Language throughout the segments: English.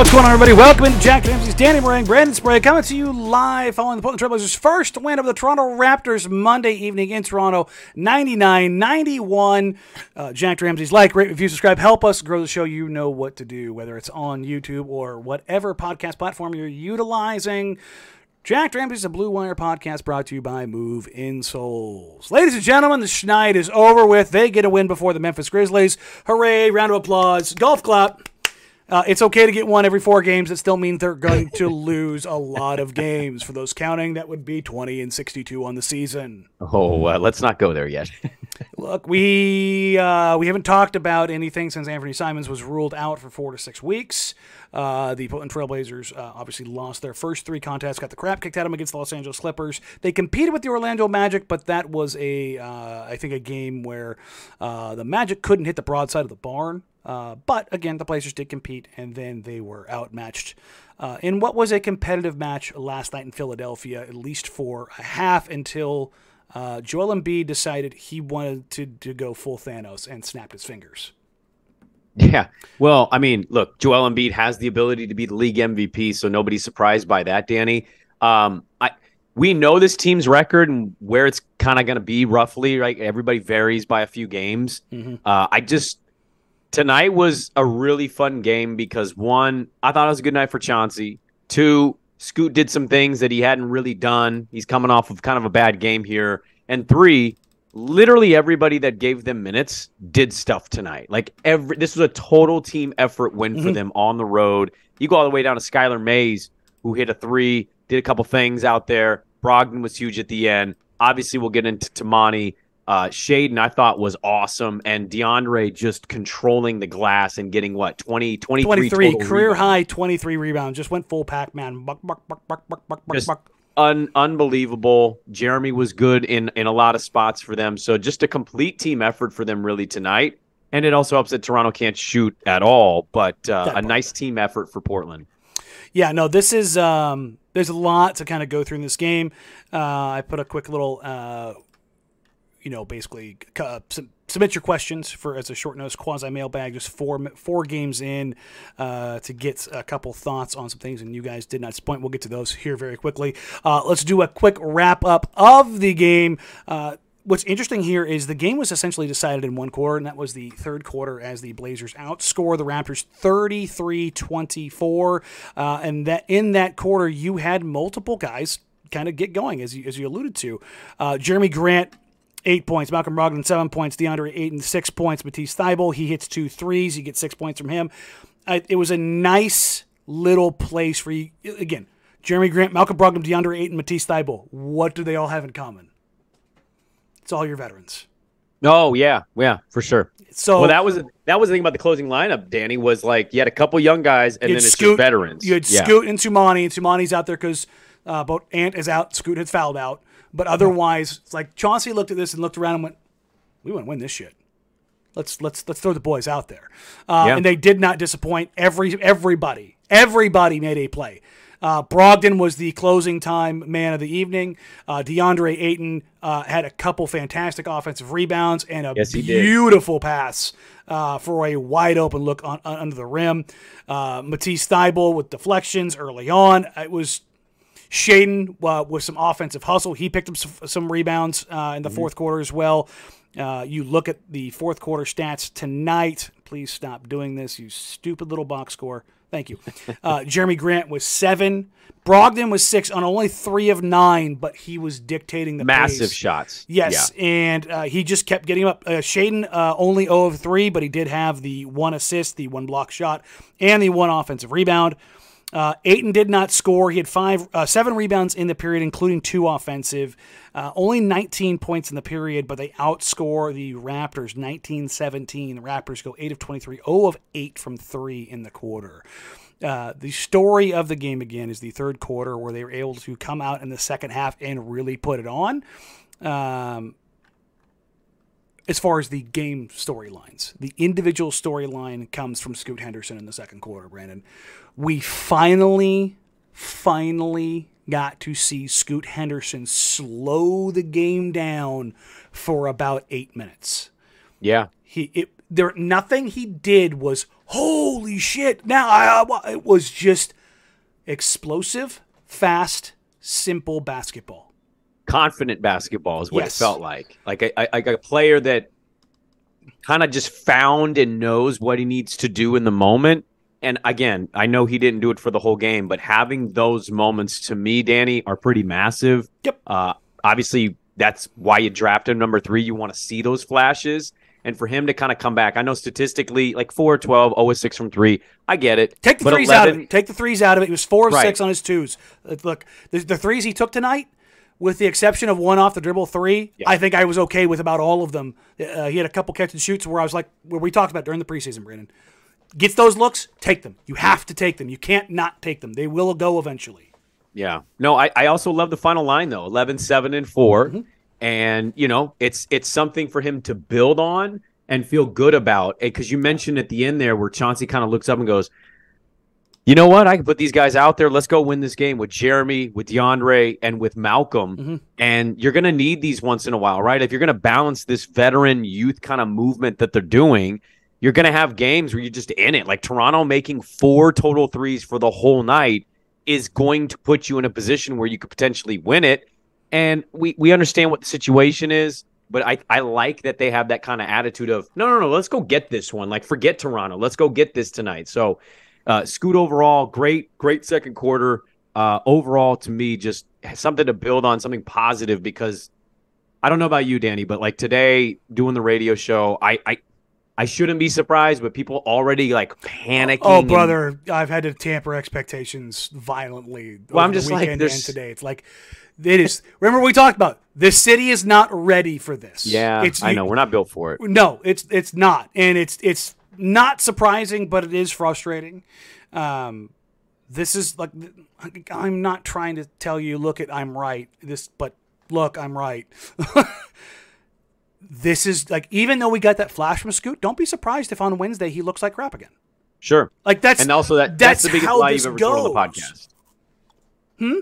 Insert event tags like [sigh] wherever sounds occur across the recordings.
What's going on, everybody? Welcome to Jacked Ramsays Danny Marang, Brandon Sprague, coming to you live following the Portland Trailblazers' first win of the Toronto Raptors Monday evening in Toronto, 99 91. Uh, Jacked Ramsays like, rate, review, subscribe, help us grow the show. You know what to do, whether it's on YouTube or whatever podcast platform you're utilizing. Jacked Ramsays a Blue Wire podcast brought to you by Move In Souls. Ladies and gentlemen, the Schneid is over with. They get a win before the Memphis Grizzlies. Hooray, round of applause, golf clap. Uh, it's okay to get one every four games. It still means they're going to [laughs] lose a lot of games. For those counting, that would be 20 and 62 on the season. Oh, uh, let's not go there yet. [laughs] Look, we uh, we haven't talked about anything since Anthony Simons was ruled out for four to six weeks. Uh, the Portland Trailblazers uh, obviously lost their first three contests, got the crap kicked out of them against the Los Angeles Clippers. They competed with the Orlando Magic, but that was a uh, I think a game where uh, the Magic couldn't hit the broadside of the barn. Uh, but again, the Blazers did compete, and then they were outmatched uh, in what was a competitive match last night in Philadelphia, at least for a half until uh, Joel Embiid decided he wanted to, to go full Thanos and snapped his fingers. Yeah. Well, I mean, look, Joel Embiid has the ability to be the league MVP, so nobody's surprised by that, Danny. Um, I we know this team's record and where it's kind of going to be roughly. Right, everybody varies by a few games. Mm-hmm. Uh, I just tonight was a really fun game because one, I thought it was a good night for Chauncey. Two, Scoot did some things that he hadn't really done. He's coming off of kind of a bad game here. And three, literally everybody that gave them minutes did stuff tonight. Like every this was a total team effort win mm-hmm. for them on the road. You go all the way down to Skylar Mays, who hit a three, did a couple things out there. Brogdon was huge at the end. Obviously, we'll get into Toumani. Uh, Shaedon, I thought was awesome, and DeAndre just controlling the glass and getting what 20, 23, 23 career rebounds. high, twenty three rebounds. Just went full Pac Man. Buck, buck, buck, buck, buck, buck, just buck. Un- unbelievable. Jerami was good in in a lot of spots for them. So just a complete team effort for them really tonight. And it also helps that Toronto can't shoot at all, but uh, a nice team effort for Portland. Yeah, no, this is um, there's a lot to kind of go through in this game. Uh, I put a quick little uh, you know, basically uh, submit your questions for as a short notice quasi mailbag. Just four four games in uh, to get a couple thoughts on some things, and you guys did not disappoint. We'll get to those here very quickly. Uh, let's do a quick wrap up of the game. Uh, what's interesting here is the game was essentially decided in one quarter, and that was the third quarter as the Blazers outscore the Raptors 33 24. Uh, and that in that quarter, you had multiple guys kind of get going, as you, as you alluded to. Uh, Jerami Grant eight points. Malcolm Brogdon, seven points. DeAndre Ayton, six points. Matisse Thybulle, he hits two threes. You get six points from him. Uh, it was a nice little place for you. Again, Jerami Grant, Malcolm Brogdon, DeAndre Ayton, and Matisse Thybulle. What do they all have in common? It's all your veterans. Oh yeah, yeah, for sure. So well, that was that was the thing about the closing lineup. Danny was like, you had a couple young guys, and then it's Scoot, veterans. You had yeah. Scoot and Toumani, and Toumani's out there because uh, both Ant is out, Scoot has fouled out. But otherwise, it's like Chauncey looked at this and looked around and went, "We want to win this shit. Let's let's let's throw the boys out there." Uh, yeah. And they did not disappoint. Every everybody everybody made a play. Uh, Brogdon was the closing time man of the evening. Uh, DeAndre Ayton uh, had a couple fantastic offensive rebounds and a Yes, he did. beautiful pass uh, for a wide open look on, on- under the rim. Uh, Matisse Thybulle with deflections early on. It was Shaedon uh, with some offensive hustle. He picked up some, some rebounds uh, in the fourth quarter as well. Uh, you look at the fourth quarter stats tonight. Please stop doing this, you stupid little box score. Thank you. [laughs] Uh, Jerami Grant was seven. Brogdon was six on only three of nine, but he was dictating the Massive pace. shots. Yes, and uh, he just kept getting up. Uh, Shaedon uh, only 0 of 3, but he did have the one assist, the one block shot, and the one offensive rebound. Uh, Ayton did not score. He had five, uh, seven rebounds in the period, including two offensive. Uh, only 19 points in the period, but they outscore the Raptors 19 17. The Raptors go 8 of 23, 0 of 8 from 3 in the quarter. Uh, the story of the game again is the third quarter where they were able to come out in the second half and really put it on. Um, as far as the game storylines, the individual storyline comes from Scoot Henderson in the second quarter, Brandon. We finally, finally got to see Scoot Henderson slow the game down for about eight minutes. Yeah. He it there nothing he did was holy shit. Now I, I it was just explosive, fast, simple basketball. confident basketball is what Yes. it felt like. Like a, like a player that kind of just found and knows what he needs to do in the moment. And again, I know he didn't do it for the whole game, but having those moments to me, Danny, are pretty massive. Yep. Uh, obviously, that's why you draft him number three. You want to see those flashes. And for him to kind of come back, I know statistically, like 4 12, 0 6 from three. I get it. Take the threes out of it. Take the threes out of it. He was four of Right. six on his twos. Uh, Look, the, the threes he took tonight, with the exception of one off the dribble three, I think I was okay with about all of them. Uh, he had a couple catch and shoots where I was like, where we talked about during the preseason, Brandon. Gets those looks, take them. You have to take them. You can't not take them. They will go eventually. Yeah. No, I, I also love the final line though. 11 7 and 4. Mm-hmm. And you know, it's it's something for him to build on and feel good about. Because you mentioned at the end there where Chauncey kind of looks up and goes, You know what? I can put these guys out there. Let's go win this game with Jerami, with DeAndre, and with Malcolm. Mm-hmm. And you're gonna need these once in a while, right? If you're gonna balance this veteran youth kind of movement that they're doing, you're going to have games where you're just in it. Like Toronto making four total threes for the whole night is going to put you in a position where you could potentially win it. And we, we understand what the situation is, but I, I like that they have that kind of attitude of no, no, no, let's go get this one. Like forget Toronto. Let's go get this tonight. So uh, Scoot overall, great, great second quarter. Uh, overall, to me, just something to build on, something positive because I don't know about you, Danny, but like today doing the radio show, I, I I shouldn't be surprised, but people already like panicking. Oh, and- brother, I've had to tamper expectations violently. Well, I'm just like, there's- and today. It's like it is. Remember we talked about the city is not ready for this. yeah, it's I know we're not built for it. No, it's it's not, and it's it's not surprising, but it is frustrating. Um, this is like I'm not trying to tell you, look at I'm right. This, but look, I'm right. [laughs] this is like even though we got that flash from Scoot, don't be surprised if on Wednesday he looks like crap again. Sure, Like that's and also that that's, that's the biggest lie you've ever told on the podcast. Hmm.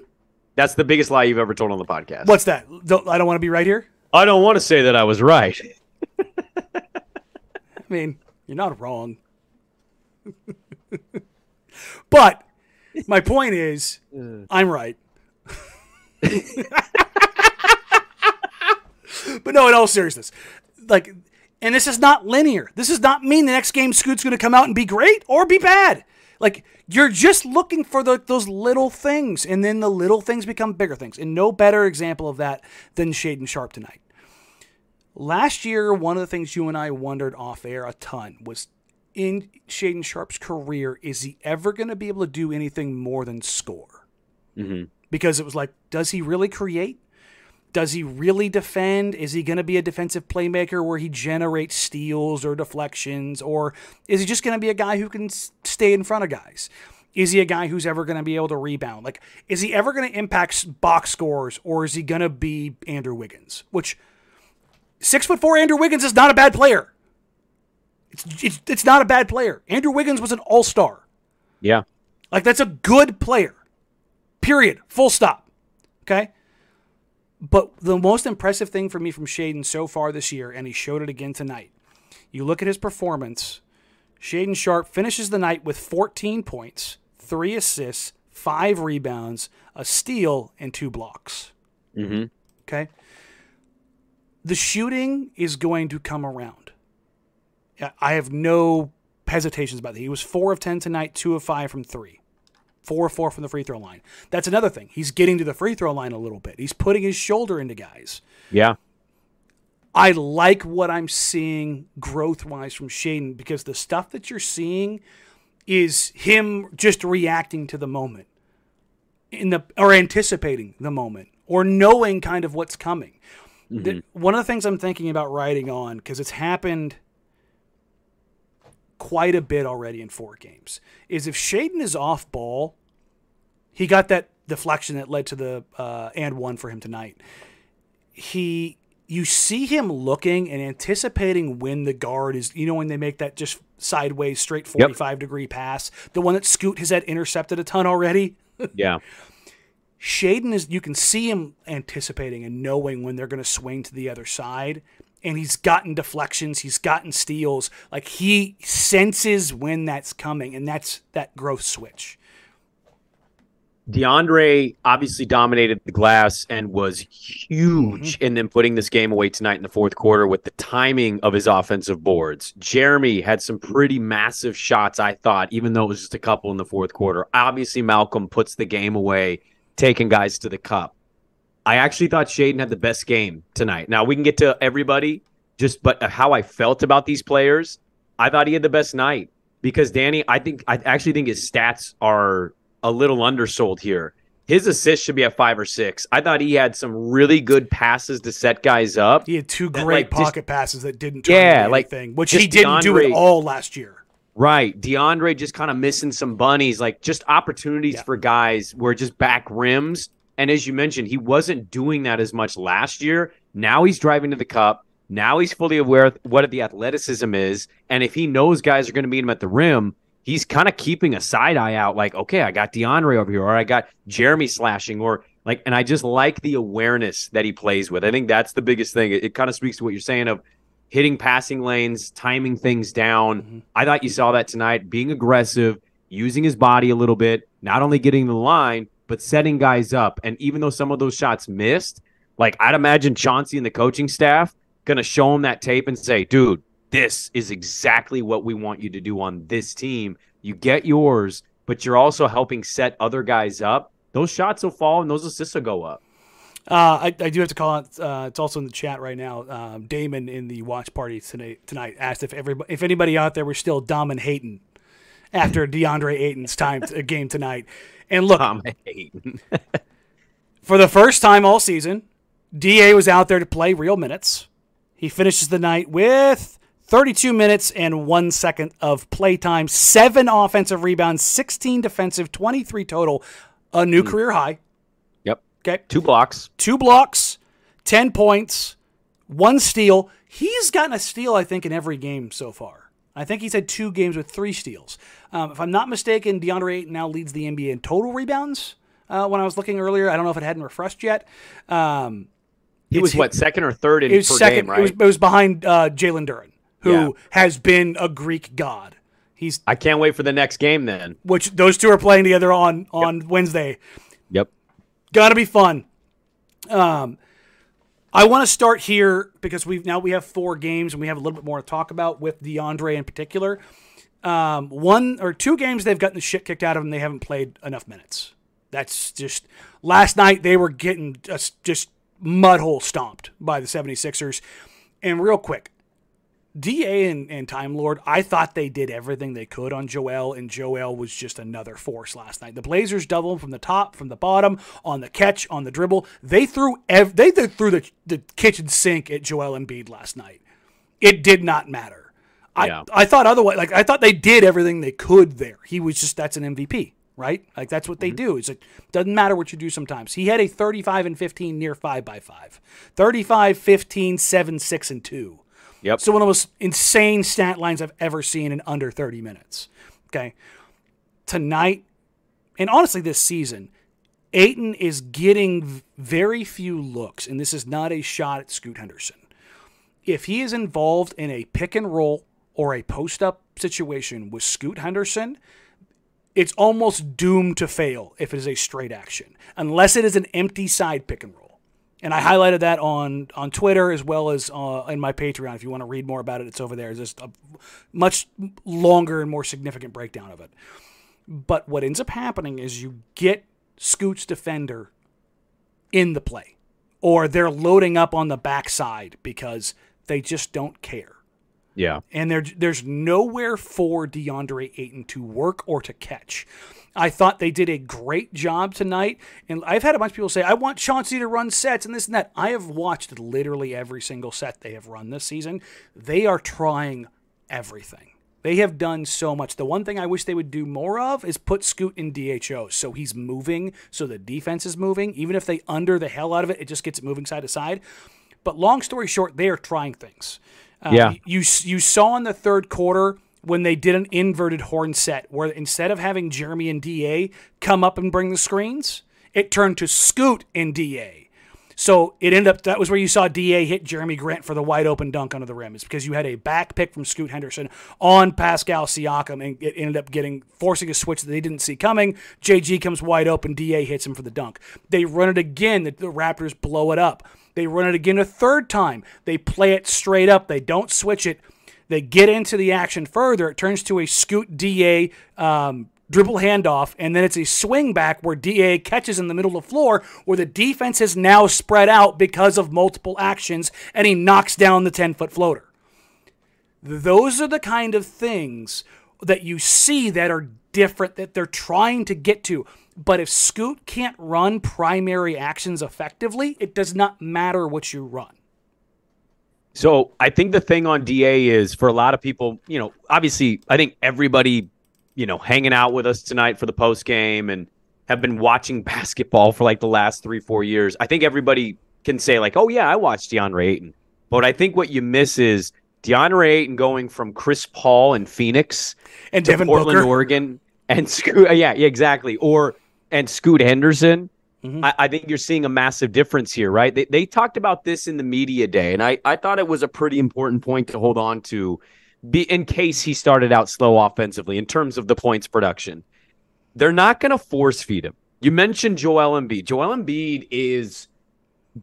That's the biggest lie you've ever told on the podcast. what's that? Don't, I don't want to be right here. I don't want to say that I was right. [laughs] I mean, you're not wrong. [laughs] but my point is, [laughs] I'm right. But no, in all seriousness, like, and this is not linear. This does not mean the next game Scoot's going to come out and be great or be bad. Like, you're just looking for the, those little things, and then the little things become bigger things. And no better example of that than Shaedon Sharp tonight. Last year, one of the things you and I wondered off air a ton was in Shaedon Sharp's career, is he ever going to be able to do anything more than score? Mm-hmm. Because it was like, does he really create? Does he really defend? Is he going to be a defensive playmaker where he generates steals or deflections? Or is he just going to be a guy who can stay in front of guys? Is he a guy who's ever going to be able to rebound? Like, is he ever going to impact box scores or is he going to be Andrew Wiggins? Which six foot four Andrew Wiggins is not a bad player. It's, it's, it's not a bad player. Andrew Wiggins was an all star. Yeah, Like, that's a good player. Period. Full stop. Okay? But the most impressive thing for me from Shaedon so far this year, and he showed it again tonight, you look at his performance. Shaedon Sharp finishes the night with 14 points, three assists, five rebounds, a steal, and two blocks. Mm-hmm. Okay. The shooting is going to come around. I have no hesitations about that. He was four of 10 tonight, two of five from three, four of four from the free throw line. That's another thing. He's getting to the free throw line a little bit. He's putting his shoulder into guys. Yeah. I like what I'm seeing growth wise from Shaedon because the stuff that you're seeing is him just reacting to the moment in the or anticipating the moment or knowing kind of what's coming. The, mm-hmm. one of the things I'm thinking about writing on because it's happened quite a bit already in four games is if Shaedon is off ball, he got that deflection that led to the uh, and one for him tonight. He you see him looking and anticipating when the guard is, you know, when they make that just sideways, straight 45 degree pass, the one that Scoot has had intercepted a ton already. [laughs] Yeah. Shaedon is, you can see him anticipating and knowing when they're going to swing to the other side. And he's gotten deflections, he's gotten steals. Like he senses when that's coming, and that's that growth switch. DeAndre obviously dominated the glass and was huge mm-hmm. in them putting this game away tonight in the fourth quarter with the timing of his offensive boards. Jerami had some pretty massive shots, I thought, even though it was just a couple in the fourth quarter. Obviously, Malcolm puts the game away, taking guys to the cup. I actually thought Shaedon had the best game tonight. Now we can get to everybody, just but how I felt about these players, I thought he had the best night because Danny, I think I actually think his stats are a little undersold here. His assist should be at five or six. I thought he had some really good passes to set guys up. He had two That, great like, just- pocket passes that didn't turn Yeah, into like, anything, which he didn't do at all last year. Right. DeAndre just kind of missing some bunnies, like just opportunities Yeah. for guys where just back rims. And as you mentioned, he wasn't doing that as much last year. Now he's driving to the cup. Now he's fully aware of what the athleticism is. And if he knows guys are going to meet him at the rim, he's kind of keeping a side eye out, like, okay, I got DeAndre over here, or I got Jerami slashing, or like, and I just like the awareness that he plays with. I think that's the biggest thing. It, it kind of speaks to what you're saying of hitting passing lanes, timing things down. Mhm. I thought you saw that tonight, being aggressive, using his body a little bit, not only getting the line, but setting guys up. And even though some of those shots missed, like I'd imagine Chauncey and the coaching staff gonna show him that tape and say, dude, this is exactly what we want you to do on this team. You get yours, but you're also helping set other guys up. Those shots will fall and those assists will go up. Uh, I, I do have to call out. Uh, it's also in the chat right now. Um, Damon in the watch party tonight, tonight asked if everybody, if anybody out there were still Dom and Hayton after DeAndre Ayton's time a game tonight. And look, [laughs] for the first time all season, Da was out there to play real minutes. He finishes the night with 32 minutes and one second of playtime, seven offensive rebounds, 16 defensive, 23 total, a new career high. Yep. Okay. Two blocks. two blocks, 10 points, one steal. He's gotten a steal, I think, in every game so far. I think he's had two games with three steals. Um, if I'm not mistaken, DeAndre Ayton now leads the NBA in total rebounds. Uh, when I was looking earlier, I don't know if it hadn't refreshed yet. Um, He was what second or third in it was per second. game, right? it, was, it was behind uh, Jalen Duren, who Yeah. has been a Greek god. He's I can't wait for the next game then. which those two are playing together on on Wednesday. Yep. Got to be fun. Um, I want to start here because we've now we have four games and we have a little bit more to talk about with DeAndre in particular. Um, one or two games they've gotten the shit kicked out of them. They haven't played enough minutes. That's just last night they were getting just just mud hole stomped by the 76ers. And real quick, DA and, and Time Lord, I thought they did everything they could on Joel, and Joel was just another force last night. The Blazers doubled him from the top, from the bottom, on the catch, on the dribble. They threw ev- they threw the, the kitchen sink at Joel Embiid last night. It did not matter. I, Yeah. I thought otherwise. Like I thought they did everything they could there. He was just that's an MVP, right? Like that's what they mm-hmm. do. It's like doesn't matter what you do sometimes. He had a 35 and 15 near 5 by 5. 35 15 7 6 and 2. Yep. So one of the most insane stat lines I've ever seen in under 30 minutes. Okay. Tonight, and honestly this season, Ayton is getting very few looks, and this is not a shot at Scoot Henderson. If he is involved in a pick and roll or a post up situation with Scoot Henderson, it's almost doomed to fail if it is a straight action, unless it is an empty side pick and roll. And I highlighted that on on Twitter as well as uh, in my Patreon. If you want to read more about it, it's over there. It's just a much longer and more significant breakdown of it. But what ends up happening is you get Scoot's defender in the play, or they're loading up on the backside because they just don't care. Yeah. And there, there's nowhere for DeAndre Ayton to work or to catch. I thought they did a great job tonight. And I've had a bunch of people say, I want Chauncey to run sets and this and that. I have watched literally every single set they have run this season. They are trying everything. They have done so much. The one thing I wish they would do more of is put Scoot in DHO so he's moving, so the defense is moving. Even if they under the hell out of it, it just gets it moving side to side. But long story short, they are trying things. Um, yeah. You you saw in the third quarter when they did an inverted horn set where instead of having Jerami and DA come up and bring the screens, it turned to Scoot and DA. So it ended up that was where you saw DA hit Jerami Grant for the wide open dunk under the rim. It's because you had a back pick from Scoot Henderson on Pascal Siakam and it ended up getting forcing a switch that they didn't see coming. JG comes wide open, DA hits him for the dunk. They run it again, the, the Raptors blow it up. They run it again a third time. They play it straight up. They don't switch it. They get into the action further. It turns to a Scoot DA um, dribble handoff, and then it's a swing back where DA catches in the middle of the floor where the defense is now spread out because of multiple actions, and he knocks down the 10 foot floater. Those are the kind of things that you see that are different that they're trying to get to. But if Scoot can't run primary actions effectively, it does not matter what you run. So I think the thing on DA is for a lot of people, you know, obviously, I think everybody you know, hanging out with us tonight for the post game and have been watching [laughs] basketball for like the last three, four years, I think everybody can say, like, oh, yeah, I watched DeAndre Ayton. But I think what you miss is DeAndre Ayton going from Chris Paul and Phoenix and to Devin Portland, Booker. Oregon, and Scoot, yeah, yeah, exactly. Or, and Scoot Henderson. Mhm. I, I think you're seeing a massive difference here, right? They, they talked about this in the media day, and I, I thought it was a pretty important point to hold on to be in case he started out slow offensively in terms of the points production. They're not going to force feed him. You mentioned Joel Embiid. Joel Embiid is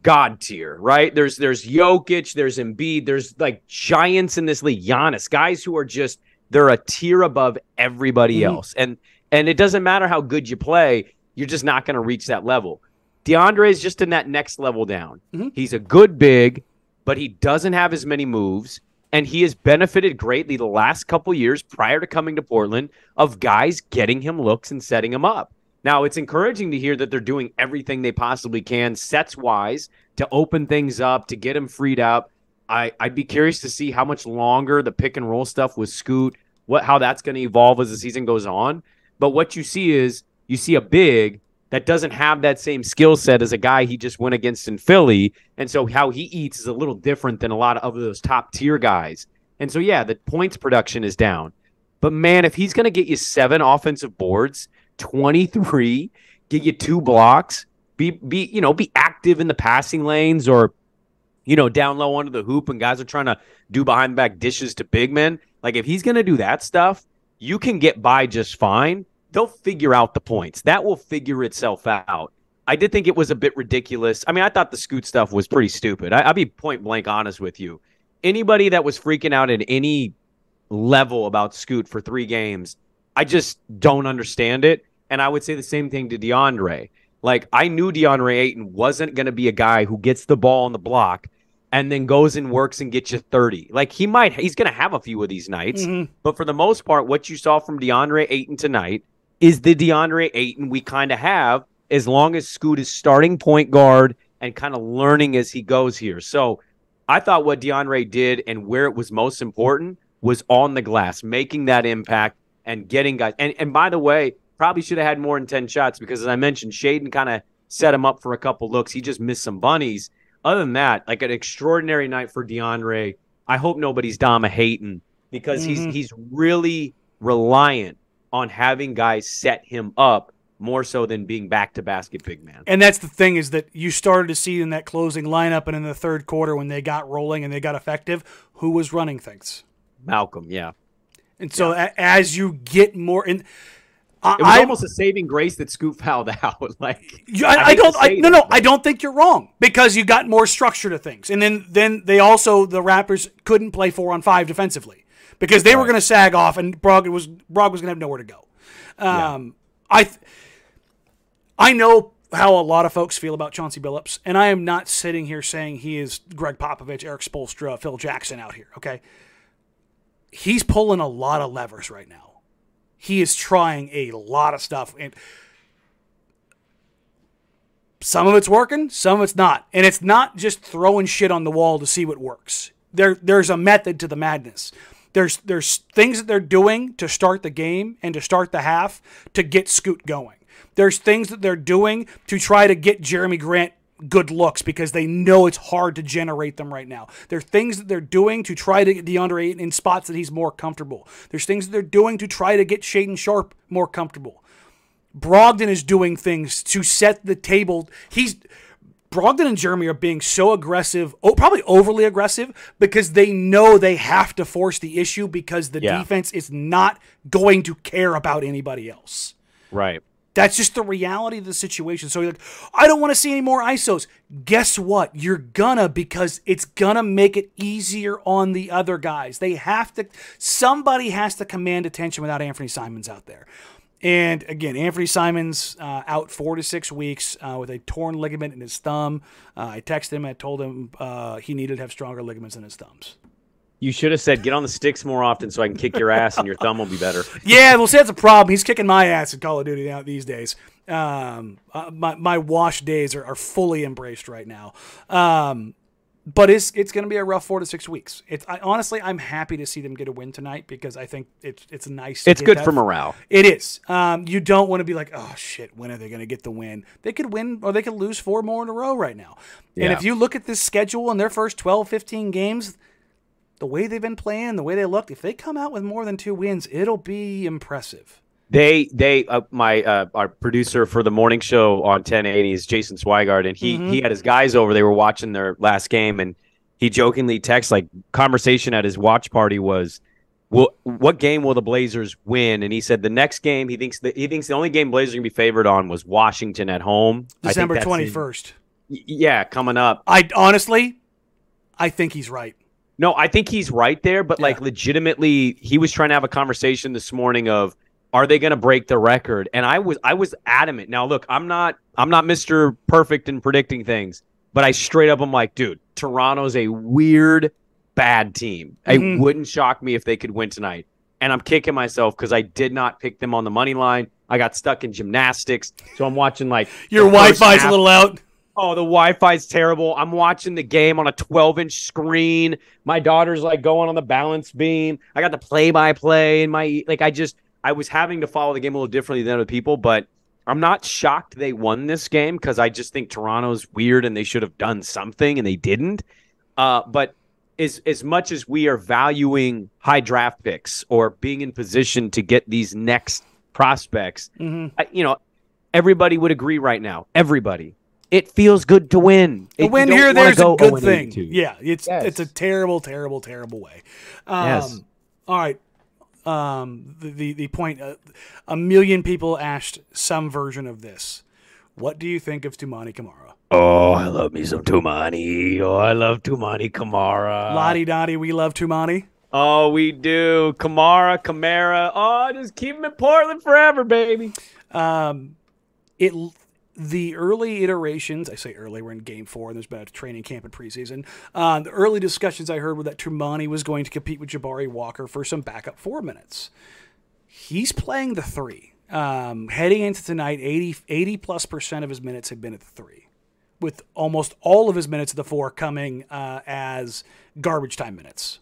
god tier, right? There's there's Jokic, there's Embiid, there's like giants in this league, Giannis, guys who are just they're a tier above everybody Mhm. else. And and it doesn't matter how good you play, you're just not going to reach that level. DeAndre is just in that next level down. Mhm. He's a good big, but he doesn't have as many moves and he has benefited greatly the last couple years prior to coming to Portland of guys getting him looks and setting him up. Now, it's encouraging to hear that they're doing everything they possibly can, sets wise, to open things up, to get him freed up. I, I'd be curious to see how much longer the pick and roll stuff with Scoot, what how that's going to evolve as the season goes on. But what you see is you see a big that doesn't have that same skill set as a guy he just went against in Philly. And so how he eats is a little different than a lot of those top tier guys. And so, yeah, the points production is down. But man, if he's going to get you seven offensive boards, 23, get you two blocks, be, be, you know, be active in the passing lanes or, you know, down low under the hoop and guys are trying to do behind the back dishes to big men. Like if he's going to do that stuff, you can get by just fine they'll figure out the points. That will figure itself out. I did think it was a bit ridiculous. I mean, I thought the scoot stuff was pretty stupid. I, will be point blank honest with you. Anybody that was freaking out at any level about Scoot for three games, I just don't understand it. And I would say the same thing to DeAndre. Like, I knew DeAndre Ayton wasn't going to be a guy who gets the ball on the block and then goes and works and gets you 30. Like, he might, he's going to have a few of these nights. Mhm. But for the most part, what you saw from DeAndre Ayton tonight is the DeAndre Ayton we kind of have as long as Scoot is starting point guard and kind of learning as he goes here. So I thought what DeAndre did and where it was most important was on the glass, making that impact and getting guys. And, and by the way, probably should have had more than 10 shots because, as I mentioned, Shaedon kind of set him up for a couple looks. He just missed some bunnies. Other than that, like an extraordinary night for DeAndre. I hope nobody's Dama hating because Mhm. he's he's really reliant on having guys set him up more so than being back to basket big man. And that's the thing is that you started to see in that closing lineup and in the third quarter when they got rolling and they got effective, who was running things. Malcolm, yeah. And so a as you get more in, I, It was I- almost a saving grace that Scoot fouled [laughs] out. like I, I, don't. I, no, that, no. but- I don't think you're wrong because you got more structure to things, and then then they also the Raptors couldn't play four on five defensively because they were going to sag off, and Brog was Brog was going to have nowhere to go. Um, I th- I know how a lot of folks feel about Chauncey Billups, and I am not sitting here saying he is Gregg Popovich, Erik Spoelstra, Phil Jackson out here. Okay, he's pulling a lot of levers right now. He is trying a lot of stuff, and some of it's working, some of it's not. And it's not just throwing shit on the wall to see what works. There there's a method to the madness. There's there's things that they're doing to start the game and to start the half to get Scoot going. There's things that they're doing to try to get Jerami Grant good looks because they know it's hard to generate them right now. There are things that they're doing to try to get DeAndre Ayton in spots that he's more comfortable. There's things that they're doing to try to get Shaedon Sharp more comfortable. Brogdon is doing things to set the table. He's Brogdon and Jerami are being so aggressive, oh, probably overly aggressive, because they know they have to force the issue because the Yeah. defense is not going to care about anybody else. right. That's just the reality of the situation. So you're like, I don't want to see any more ISOs. Guess what? You're gonna because it's gonna make it easier on the other guys. They have to. Somebody has to command attention without Anthony Simons out there. And again, Anthony Simons uh, out four to six weeks uh, with a torn ligament in his thumb. Uh, I texted him. I told him uh, he needed to have stronger ligaments in his thumbs. You should have said, "Get on the sticks more often, so I can kick your ass, and your thumb will be better." [laughs] Yeah, well, see, that's a problem. He's kicking my ass in Call of Duty now these days. Um, uh, my my wash days are, are fully embraced right now. Um, but it's it's going to be a rough four to six weeks. It's I, honestly, I'm happy to see them get a win tonight because I think it's it's nice. to It's good that- for morale. It is. Um, you don't want to be like, oh shit, when are they going to get the win? They could win or they could lose four more in a row right now. And if you look at this schedule in their first 12, 15 games, the way they've been playing, the way they looked, if they come out with more than two wins, it'll be impressive. They they uh, my uh, our producer for the morning show on 1080 is Jason Swigard, and he he had his guys over. They were watching their last game, and he jokingly texts like conversation at his watch party was, "Will what game will the Blazers win?" And he said the next game he thinks that he thinks the only game Blazers are gonna be favored on was Washington at home, December 21st. Y- yeah, coming up. I honestly, I think he's right. No, I think he's right there, but like legitimately, he was trying to have a conversation this morning of are they going to break the record? And I was I was adamant. Now, look, I'm not I'm not Mr. Perfect in predicting things, but I straight up I'm like, dude, Toronto's a weird bad team. Mhm. It wouldn't shock me if they could win tonight. And I'm kicking myself because I did not pick them on the money line. I got stuck in gymnastics, so I'm watching like Your Wi-Fi's a little out. Oh, the Wi-Fi's terrible. I'm watching the game on a 12-inch screen. My daughter's like going on the balance beam. I got the play-by-play in my like. I just I was having to follow the game a little differently than other people, but I'm not shocked they won this game because I just think Toronto's weird and they should have done something and they didn't. Uh, but as as much as we are valuing high draft picks or being in position to get these next prospects, hmm I, you know, everybody would agree right now. Everybody, it feels good to win. A It- win here, wanna there's a good thing. 82. Yeah, it's Yes. it's a terrible, terrible, terrible way. Um, Yes. All right. Um, the the, the point. Uh, a million people asked some version of this. What do you think of Toumani Camara? Oh, I love me some Toumani. Oh, I love Toumani Camara. Lottie Dottie, we love Toumani. Oh, we do. Camara, Camara. Oh, just keep him in Portland forever, baby. Um, it the early iterations. I say early. We're in game four, and there's been a training camp and preseason. Um, the early discussions I heard were that Toumani was going to compete with Jabari Walker for some backup four minutes. He's playing the three. Um, heading into tonight, 80, 80 plus percent of his minutes have been at the three, with almost all of his minutes at the four coming uh, as garbage time minutes.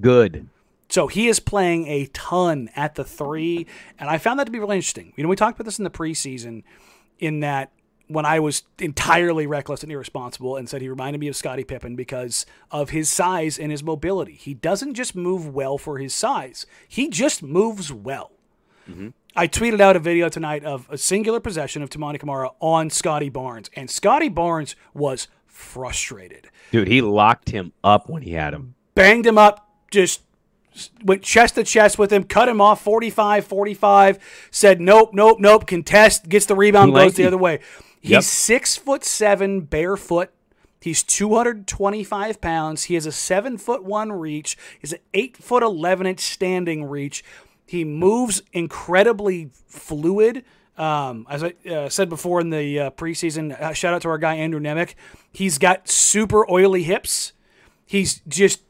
Good. So he is playing a ton at the three, and I found that to be really interesting. You know, we talked about this in the preseason, in that when I was entirely reckless and irresponsible and said he reminded me of Scottie Pippen because of his size and his mobility. He doesn't just move well for his size; he just moves well. Mm-hmm. I tweeted out a video tonight of a singular possession of Toumani Camara on Scottie Barnes, and Scottie Barnes was frustrated. Dude, he locked him up when he had him. Banged him up, just went chest to chest with him, cut him off 45 45, said nope, nope, nope, contest, gets the rebound, goes the other way. He's Yep. six foot seven, barefoot. He's 225 pounds. He has a seven foot one reach. He's an eight foot 11 inch standing reach. He moves incredibly fluid. Um, as I uh, said before in the uh, preseason, uh, shout out to our guy Andrew Nemec. He's got super oily hips. He's just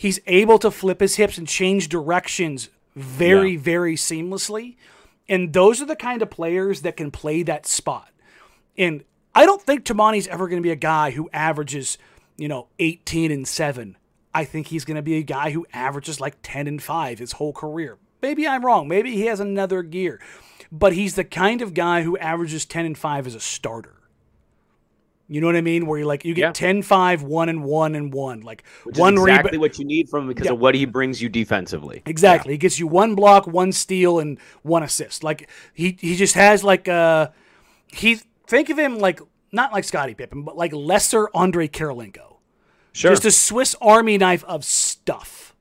he's able to flip his hips and change directions very, Yeah. very seamlessly. And those are the kind of players that can play that spot. And I don't think Toumani's ever going to be a guy who averages, you know, 18 and 7. I think he's going to be a guy who averages like 10 and 5 his whole career. Maybe I'm wrong. Maybe he has another gear. But he's the kind of guy who averages 10 and 5 as a starter. You know what I mean? Where you like you get Yeah. 10 5 1 and 1 and 1 like Which one exactly what you need from him because Yeah. of what he brings you defensively. Exactly. He gets you one block, one steal, and one assist. Like he he just has like uh he think of him like not like Scottie Pippen, but like lesser Andrei Kirilenko. Sure. Just a Swiss Army knife of stuff.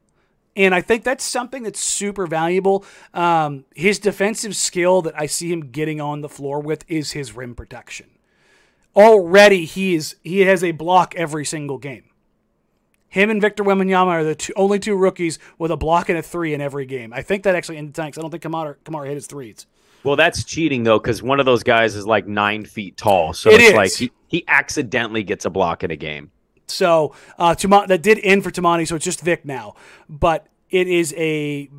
And I think that's something that's super valuable. Um, his defensive skill that I see him getting on the floor with is his rim protection. Already, he is he has a block every single game. Him and Victor Wembanyama are the two, only two rookies with a block and a three in every game. I think that actually in tanks. I don't think Camara Camara hit his threes. Well, that's cheating though, because one of those guys is like nine feet tall. So It it's is. like he, he accidentally gets a block in a game. So uh, that did end for Toumani, so it's just Vic now. But it is a.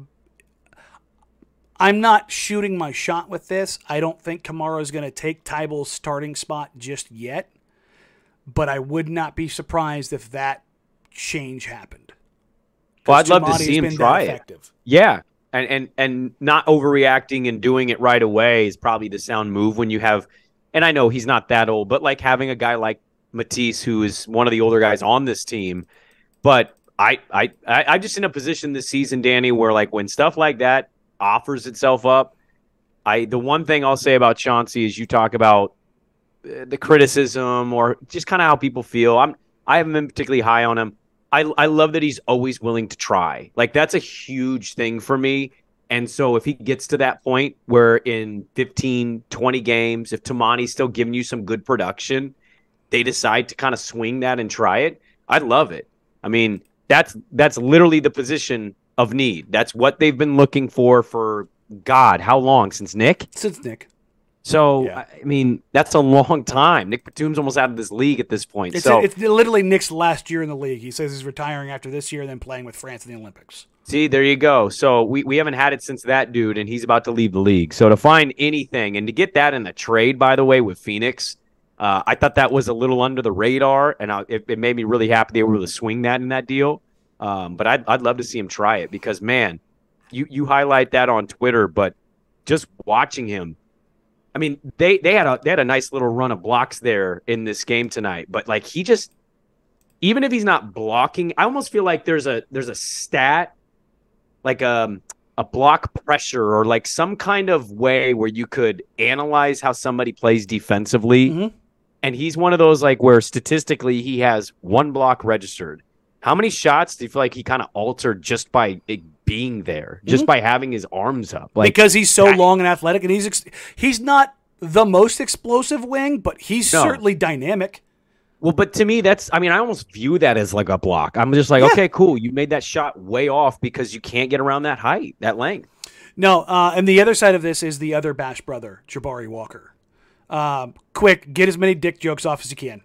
I'm not shooting my shot with this. I don't think Camara is going to take Thybulle's starting spot just yet. But I would not be surprised if that change happened. Well, I'd love to see him try it. Yeah. And, and and not overreacting and doing it right away is probably the sound move when you have and I know he's not that old, but like having a guy like Matisse who is one of the older guys on this team. But I I I I'm just in a position this season, Danny, where like when stuff like that offers itself up, I the one thing I'll say about Chauncey is you talk about uh, the criticism or just kind of how people feel. I'm I haven't been particularly high on him. I I love that he's always willing to try. Like that's a huge thing for me. And so if he gets to that point where in 15, 20 games, if Toumani's still giving you some good production, they decide to kind of swing that and try it, I'd love it. I mean, that's that's literally the position of need. That's what they've been looking for for God, how long? Since Nick? Since Nick. So Yeah. I mean, that's a long time. Nic Batum's almost out of this league at this point. It's, so it's literally Nick's last year in the league. He says he's retiring after this year and then playing with France in the Olympics. See, there you go. So we, we haven't had it since that dude, and he's about to leave the league. So to find anything and to get that in the trade, by the way, with Phoenix, uh, I thought that was a little under the radar, and I, it, it made me really happy they were able to swing that in that deal. Um, but I'd, I'd love to see him try it because, man, you, you highlight that on Twitter, but just watching him, I mean, they, they had a they had a nice little run of blocks there in this game tonight, but like he just even if he's not blocking, I almost feel like there's a there's a stat like um a block pressure or like some kind of way where you could analyze how somebody plays defensively. Mhm. And he's one of those like where statistically he has one block registered. How many shots do you feel like he kind of altered just by being there, just by having his arms up? Like because he's so long and athletic, and he's ex- he's not the most explosive wing, but he's No. certainly dynamic. Well, but to me, that's, I mean, I almost view that as like a block. I'm just like, Yeah. okay, cool. You made that shot way off because you can't get around that height, that length. No, uh, and the other side of this is the other Bash brother, Jabari Walker. Um, quick, get as many dick jokes off as you can.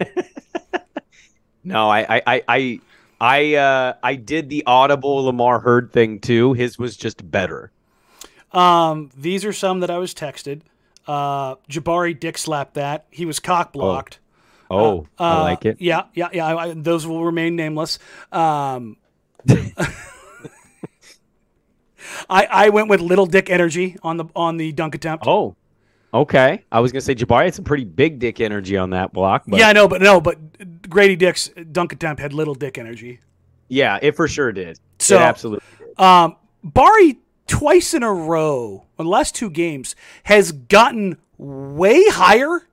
[laughs] No, I, I, I, I, I, uh, I did the audible Lamar Heard thing too. His was just better. Um, these are some that I was texted. Uh, Jabari dick slapped that. He was cock blocked. Oh, I Uh, like it. Yeah, yeah, yeah. I, I- those will remain nameless. Um, [laughs] I I went with little dick energy on the on the dunk attempt. Oh, okay. I was gonna say Jabari had some pretty big dick energy on that block. But yeah, I know, but no, but Grady Dick's dunk attempt had little dick energy. yeah, it for sure did. So- it absolutely. Did. Um, Bari twice in a row, in the last two games, has gotten way higher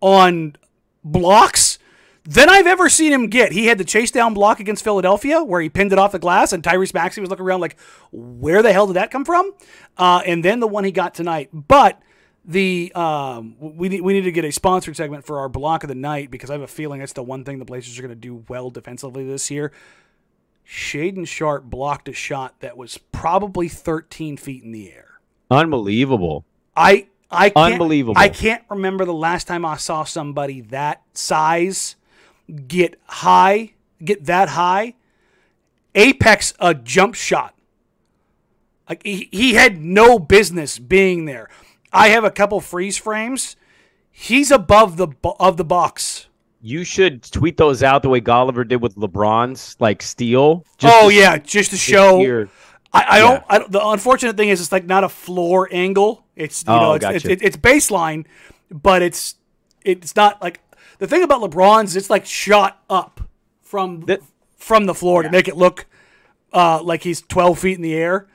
on blocks than I've ever seen him get. He had the chase down block against Philadelphia where he pinned it off the glass, and Tyrese Maxey was looking around like, where the hell did that come from? Uh, and then the one he got tonight. But the um, we need we need to get a sponsored segment for our block of the night because I have a feeling that's the one thing the Blazers are going to do well defensively this year. Shaedon Sharp blocked a shot that was probably 13 feet in the air. Unbelievable. I I can't, Unbelievable. I can't remember the last time I saw somebody that size get high, get that high, apex a jump shot. Like he, he had no business being there. I have a couple freeze frames. He's above the of the box. You should tweet those out the way Golliver did with LeBron's like steal. oh to- yeah, just to show. I, I, Yeah. don't, I don't. The unfortunate thing is, it's like not a floor angle. It's you Oh, know, it's, gotcha. it's, it's baseline, but it's it's not like the thing about LeBron's. It's like shot up from That- from the floor to make it look uh, like he's twelve feet in the air.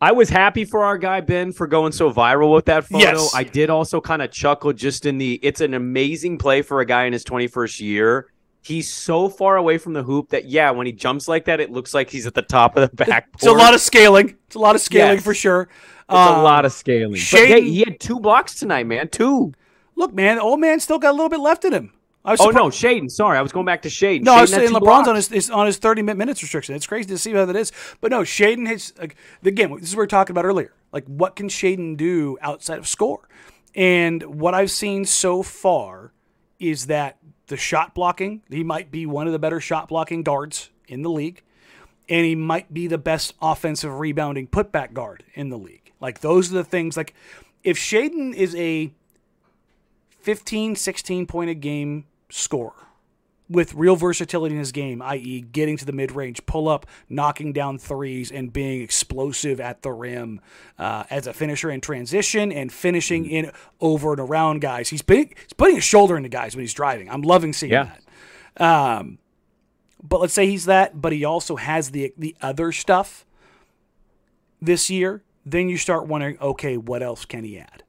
I was happy for our guy Ben for going so viral with that photo. Yes. I did also kind of chuckle just in the it's an amazing play for a guy in his 21st year. He's so far away from the hoop that yeah, when he jumps like that, it looks like he's at the top of the backboard. It's a lot of scaling. It's a lot of scaling Yes. for sure. it's a Uh, lot of scaling. But hey, he had two blocks tonight, man. Two. Look, man, the old man still got a little bit left in him. I was Oh no, Shaedon. Sorry, I was going back to Shaedon. No, I was Shaedon saying LeBron's blocks. on his, his on his thirty minute minutes restriction. It's crazy to see how that is. But no, Shaedon has like, again. This is what we were talking about earlier. Like, what can Shaedon do outside of score? And what I've seen so far is that the shot blocking. He might be one of the better shot blocking guards in the league, and he might be the best offensive rebounding putback guard in the league. Like those are the things. Like if Shaedon is a 15, 16 point a game scorer with real versatility in his game, i.e., getting to the mid range, pull up, knocking down threes, and being explosive at the rim uh, as a finisher in transition and finishing in over and around guys. He's, big, he's putting his shoulder into guys when he's driving. I'm loving seeing Yeah. that. Um, but let's say he's that, but he also has the the other stuff this year. Then you start wondering, okay, what else can he add?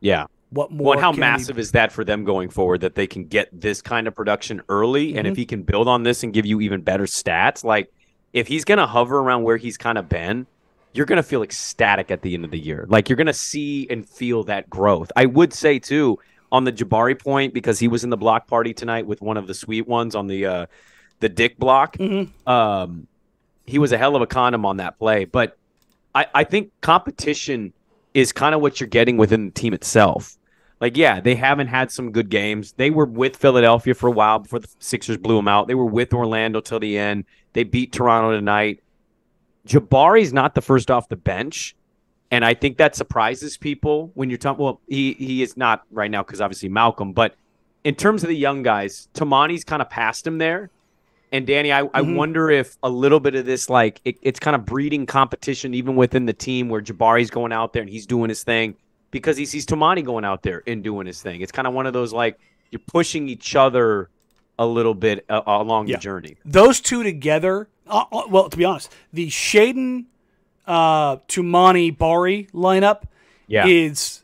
Yeah. What more? Well, and how massive is that for them going forward that they can get this kind of production early? And Mm-hmm. if he can build on this and give you even better stats, like if he's going to hover around where he's kind of been, you're going to feel ecstatic at the end of the year. Like you're going to see and feel that growth. I would say, too, on the Jabari point, because he was in the block party tonight with one of the sweet ones on the, uh, the dick block. Mm-hmm. Um, he was a hell of a condom on that play. But I, I think competition is kind of what you're getting within the team itself. Like, yeah, they haven't had some good games. They were with Philadelphia for a while before the Sixers blew them out. They were with Orlando till the end. They beat Toronto tonight. Jabari's not the first off the bench. And I think that surprises people when you're talking. Well, he, he is not right now because obviously Malcolm, but in terms of the young guys, Toumani's kind of passed him there. And Danny, I, I mm-hmm. wonder if a little bit of this, like, it, it's kind of breeding competition even within the team where Jabari's going out there and he's doing his thing because he sees Toumani going out there and doing his thing. It's kind of one of those, like, you're pushing each other a little bit uh, along Yeah. the journey. those two together. Uh, uh, well, to be honest, the Shaedon, uh, Toumani, Bari lineup Yeah. is.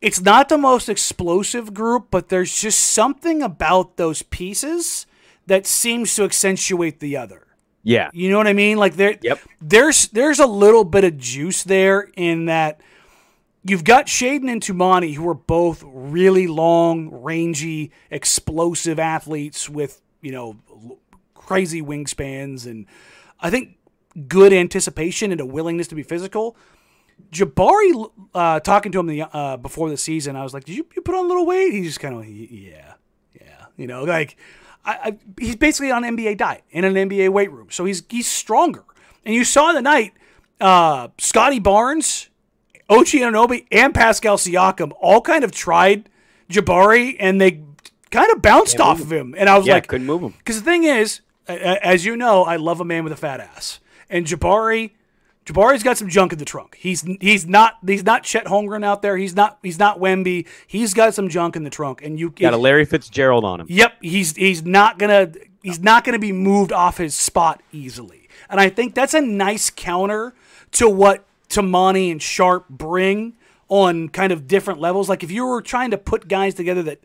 It's not the most explosive group, but there's just something about those pieces that seems to accentuate the other. Yeah. You know what I mean? Like there, Yep. there's there's a little bit of juice there in that you've got Shaedon and Toumani who are both really long, rangy, explosive athletes with you know crazy wingspans and I think good anticipation and a willingness to be physical. Jabari, uh, talking to him the, uh, before the season, I was like, "Did you, you put on a little weight?" He's just kind of, yeah, yeah, you know, like I, I, he's basically on an NBA diet in an NBA weight room, so he's he's stronger. And you saw the night, uh, Scottie Barnes, OG Anunoby, and Pascal Siakam all kind of tried Jabari, and they kind of bounced off of him. And I was Yeah, like, couldn't move him. because the thing is, as you know, I love a man with a fat ass, and Jabari, Jabari's got some junk in the trunk. He's he's not he's not Chet Holmgren out there. He's not he's not Wemby. He's got some junk in the trunk, and you Got a Larry Fitzgerald on him. Yep, he's he's not gonna he's not gonna be moved off his spot easily. And I think that's a nice counter to what Toumani and Sharp bring on kind of different levels. Like if you were trying to put guys together that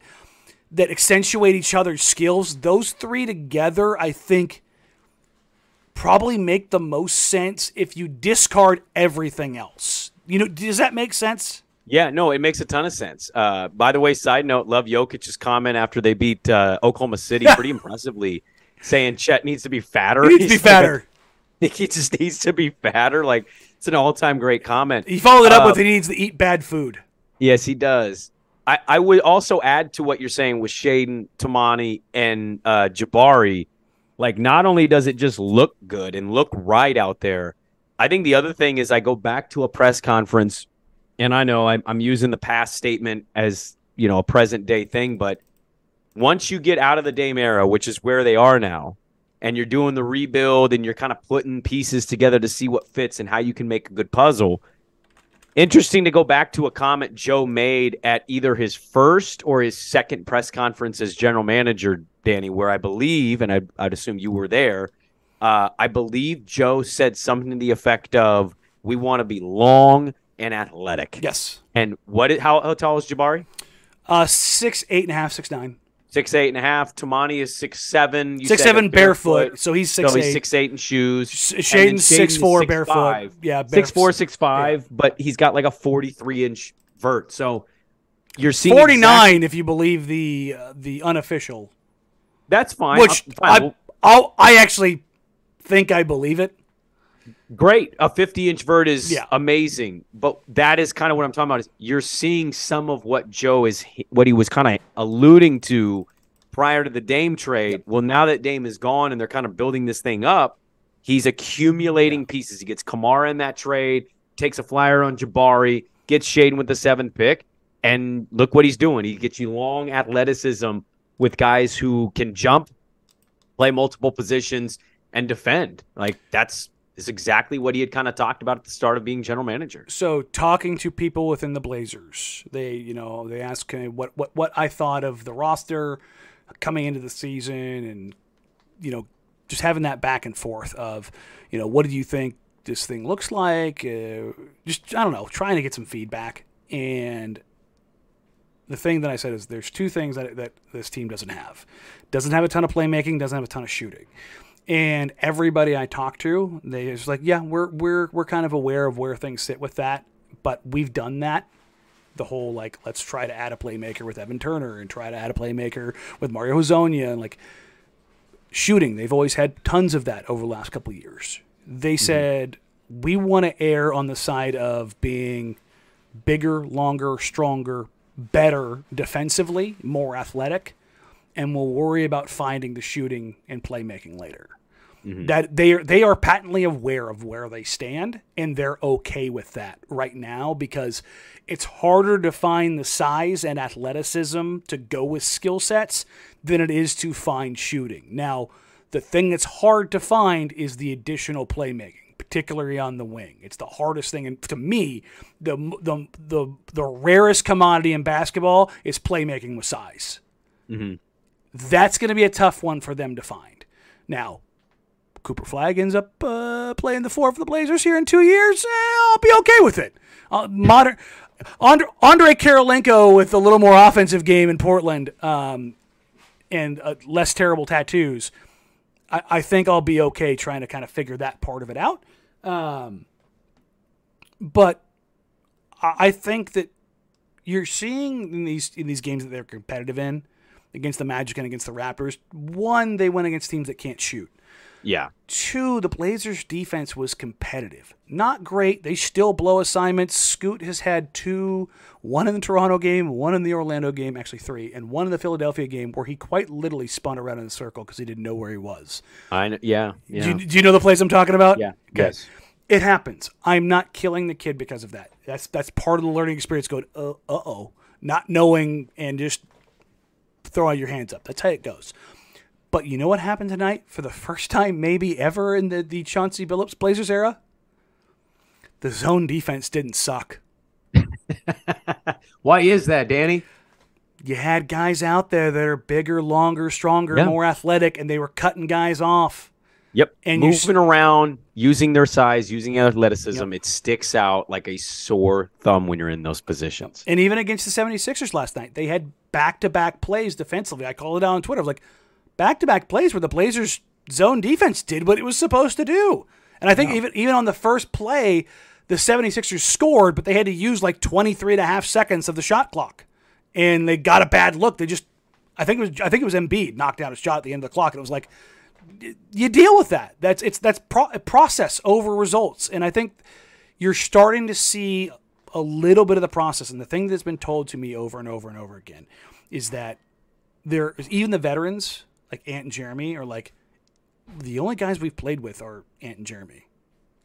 that accentuate each other's skills, those three together, I think probably make the most sense if you discard everything else. You know, does that make sense? Yeah, no, it makes a ton of sense. Uh, by the way, side note, love Jokic's comment after they beat uh, Oklahoma City pretty [laughs] impressively, saying Chet needs to be fatter. He needs to [laughs] be fatter. [laughs] he just needs to be fatter. Like it's an all-time great comment. He followed it up with he needs to eat bad food. Yes, he does. I, I would also add to what you're saying with Shaedon, Toumani, and uh, Jabari. Like, not only does it just look good and look right out there, I think the other thing is I go back to a press conference, and I know I'm, I'm using the past statement as you know a present day thing, but once you get out of the Dame era, which is where they are now, and you're doing the rebuild and you're kind of putting pieces together to see what fits and how you can make a good puzzle. Interesting to go back to a comment Joe made at either his first or his second press conference as general manager, Danny, where I believe, and I'd, I'd assume you were there, uh, I believe Joe said something to the effect of, "We want to be long and athletic." Yes. And what? How, how tall is Jabari? Uh, six, eight and a half, six, nine. Six eight and a half. Toumani is six seven. You Six, said seven that barefoot. So he's six, so he's eight. six eight in shoes. Sh- Shaedon's six four barefoot. Yeah, six four, six five, but he's got like a forty three inch vert. So you're seeing Forty nine, exact- if you believe the uh, the unofficial. That's fine. Which Uh, fine. I, I'll, I actually think I believe it. Great. A fifty inch vert is Yeah. amazing, but that is kind of what I'm talking about. Is you're seeing some of what Joe is what he was kind of alluding to prior to the Dame trade. Well, now that Dame is gone and they're kind of building this thing up, he's accumulating pieces. He gets Camara in that trade, takes a flyer on Jabari, gets Shaedon with the seventh pick, and look what he's doing. He gets you long athleticism with guys who can jump, play multiple positions, and defend. Like that's is exactly what he had kind of talked about at the start of being general manager. So talking to people within the Blazers, they you know they asked me what what what I thought of the roster coming into the season, and you know just having that back and forth of you know what do you think this thing looks like? Uh, just I don't know, trying to get some feedback. And the thing that I said is there's two things that that this team doesn't have. Doesn't have a ton of playmaking, doesn't have a ton of shooting. And everybody I talk to, they just like, yeah, we're we're we're kind of aware of where things sit with that, but we've done that. The whole like, let's try to add a playmaker with Evan Turner and try to add a playmaker with Mario Hezonja and like shooting. They've always had tons of that over the last couple of years. They mm-hmm. said we want to err on the side of being bigger, longer, stronger, better defensively, more athletic, and we'll worry about finding the shooting and playmaking later. Mm-hmm. That they are they are patently aware of where they stand, and they're okay with that right now because it's harder to find the size and athleticism to go with skill sets than it is to find shooting. Now, the thing that's hard to find is the additional playmaking, particularly on the wing. It's the hardest thing, and to me, the the the the rarest commodity in basketball is playmaking with size. Mm-hmm. That's going to be a tough one for them to find. Now, Cooper Flagg ends up uh, playing the four for the Blazers here in two years. Eh, I'll be okay with it. Uh, modern Andrei, Andrei Kirilenko with a little more offensive game in Portland um, and uh, less terrible tattoos. I, I think I'll be okay trying to kind of figure that part of it out. Um, but I, I think that you're seeing in these in these games that they're competitive in against the Magic and against the Raptors. One, they went against teams that can't shoot. Yeah. Two, the Blazers' defense was competitive. Not great. They still blow assignments. Scoot has had two, one in the Toronto game, one in the Orlando game, actually three, and one in the Philadelphia game where he quite literally spun around in a circle because he didn't know where he was. I know, yeah. Yeah. Do, you, do you know the plays I'm talking about? yeah. Okay. Yes. It happens. I'm not killing the kid because of that. That's that's part of the learning experience. Going, uh oh, not knowing and just throwing your hands up. That's how it goes. But you know what happened tonight for the first time, maybe ever in the the Chauncey Billups Blazers era? The zone defense didn't suck. [laughs] Why is that, Danny? You had guys out there that are bigger, longer, stronger, Yeah. more athletic, and they were cutting guys off. Yep. And moving around, using their size, using athleticism, it sticks out like a sore thumb when you're in those positions. And even against the 76ers last night, they had back to back plays defensively. I called it out on Twitter. Like back to back plays where the Blazers zone defense did what it was supposed to do. And I think even even on the first play, the 76ers scored, but they had to use like 23 and a half seconds of the shot clock. And they got a bad look. They just I think it was I think it was Embiid knocked down a shot at the end of the clock and it was like you deal with that. That's it's that's pro- process over results, and I think you're starting to see a little bit of the process. And the thing that's been told to me over and over and over again is that there even the veterans like Ant and Jerami are like the only guys we've played with are Ant and Jerami.